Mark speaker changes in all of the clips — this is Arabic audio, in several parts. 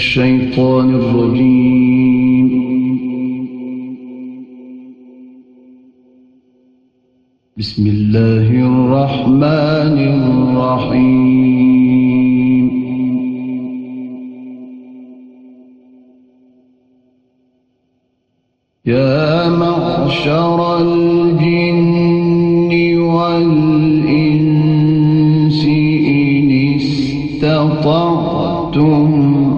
Speaker 1: الشيطان الرجيم. بسم الله الرحمن الرحيم. يا معشر الجن والإنس إن استطعتم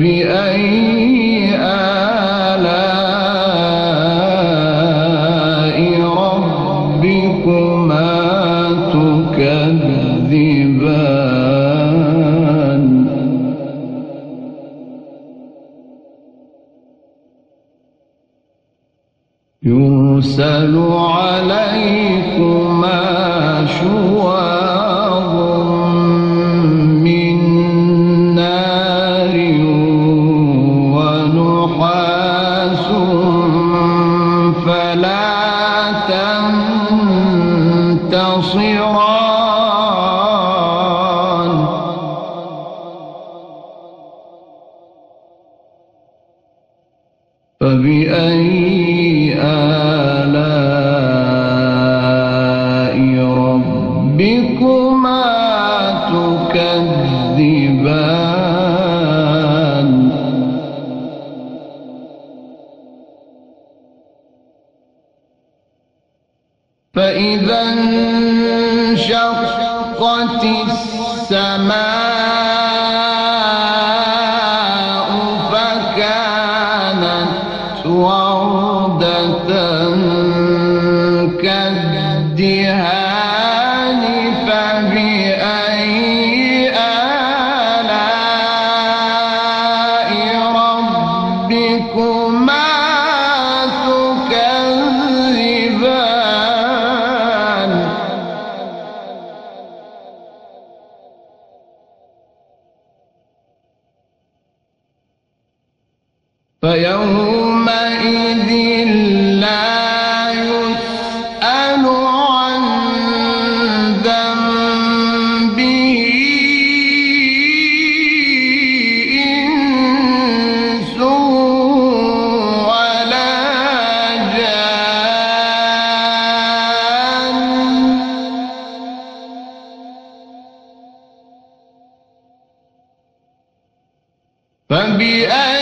Speaker 1: فبأي آلاء ربكما تكذبان؟ يرسل عليكما شواظ فبأي آلاء ربكما تكذبان فإذا انشقت السماء فيومئذ لا يسأل عن ذنبه إنس ولا جان. فبأي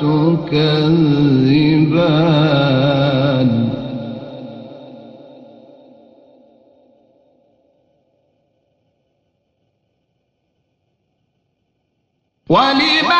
Speaker 1: تكذبان. ولما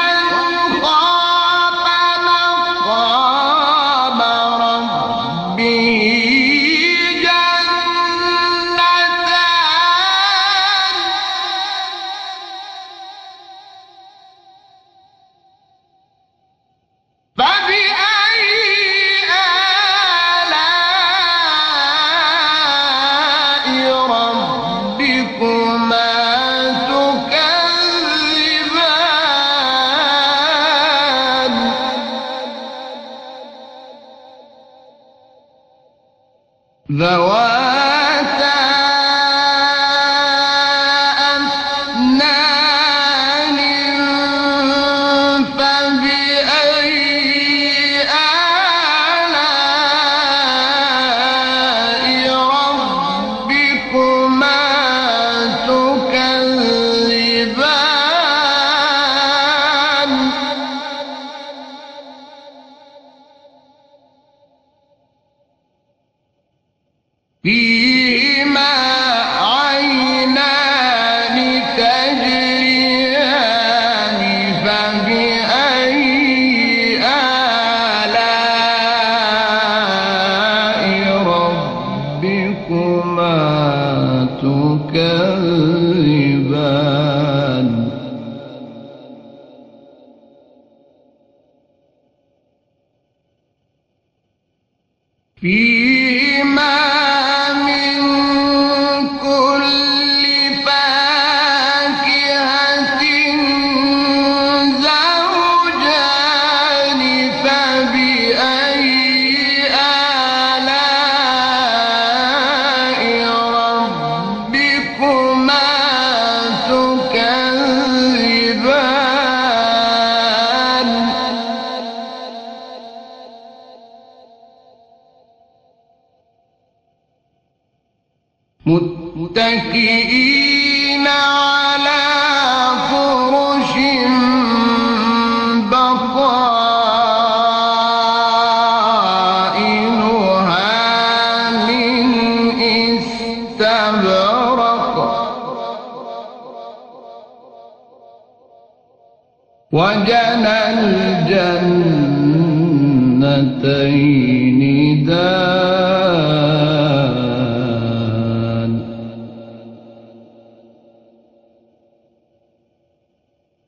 Speaker 1: متكئين على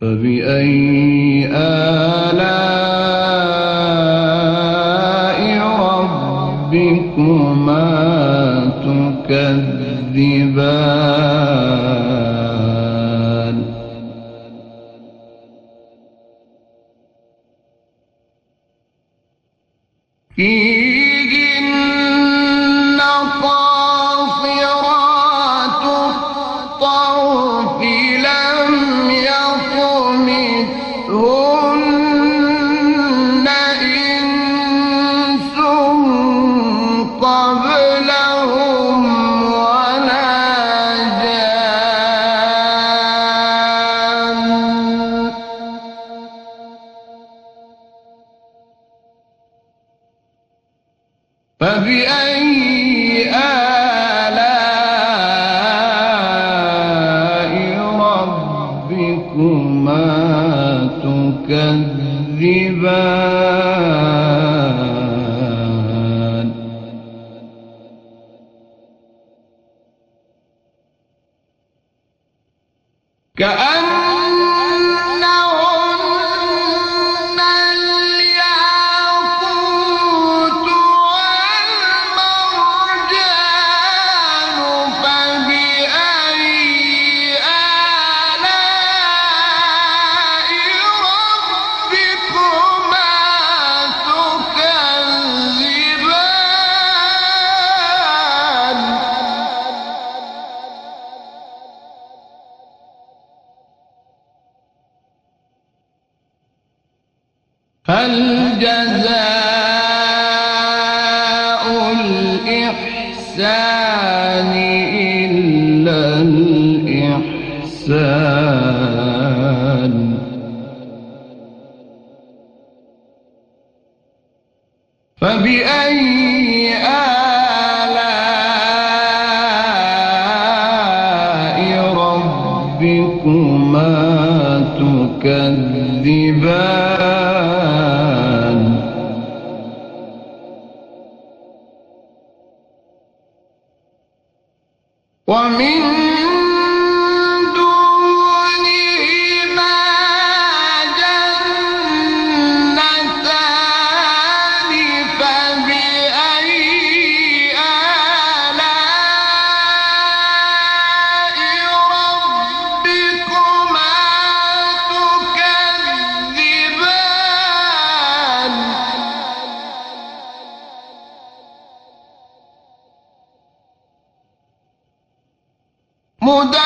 Speaker 1: فبأي آلاء ربكما تكذبان؟ فبأي هل جزاء ومن Muda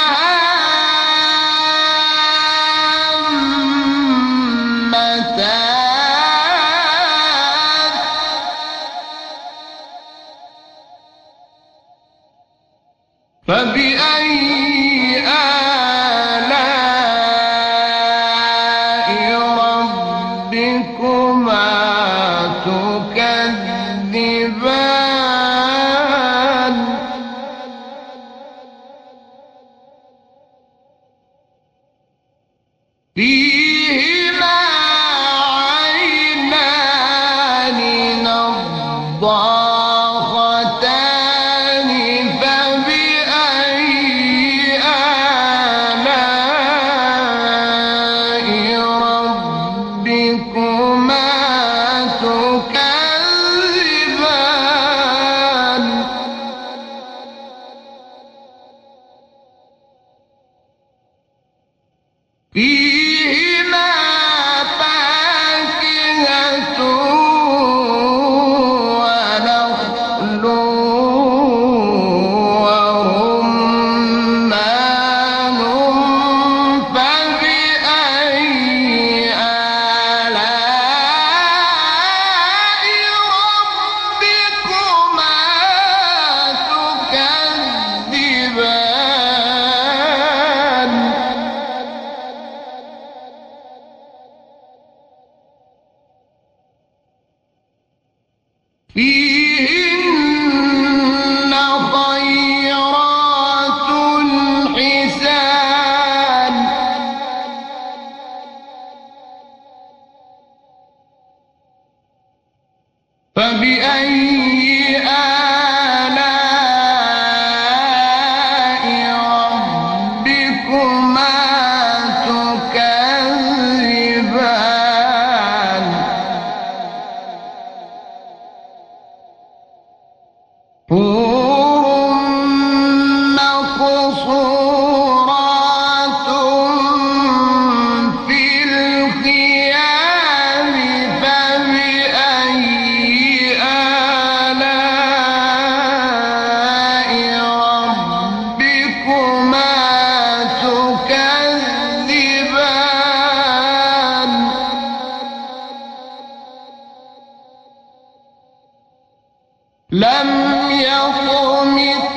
Speaker 1: لم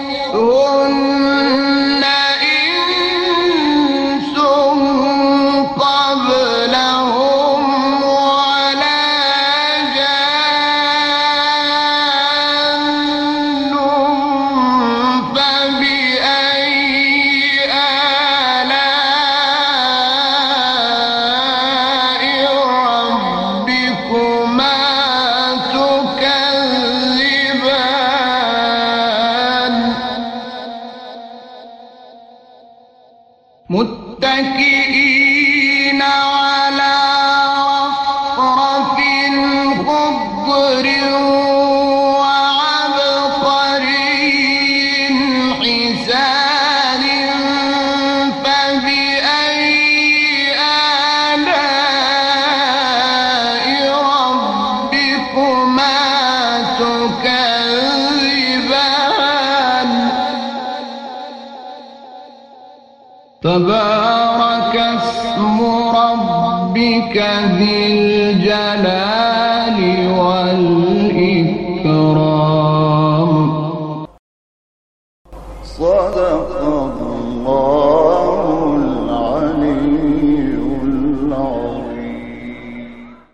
Speaker 1: تبارك اسم ربك ذي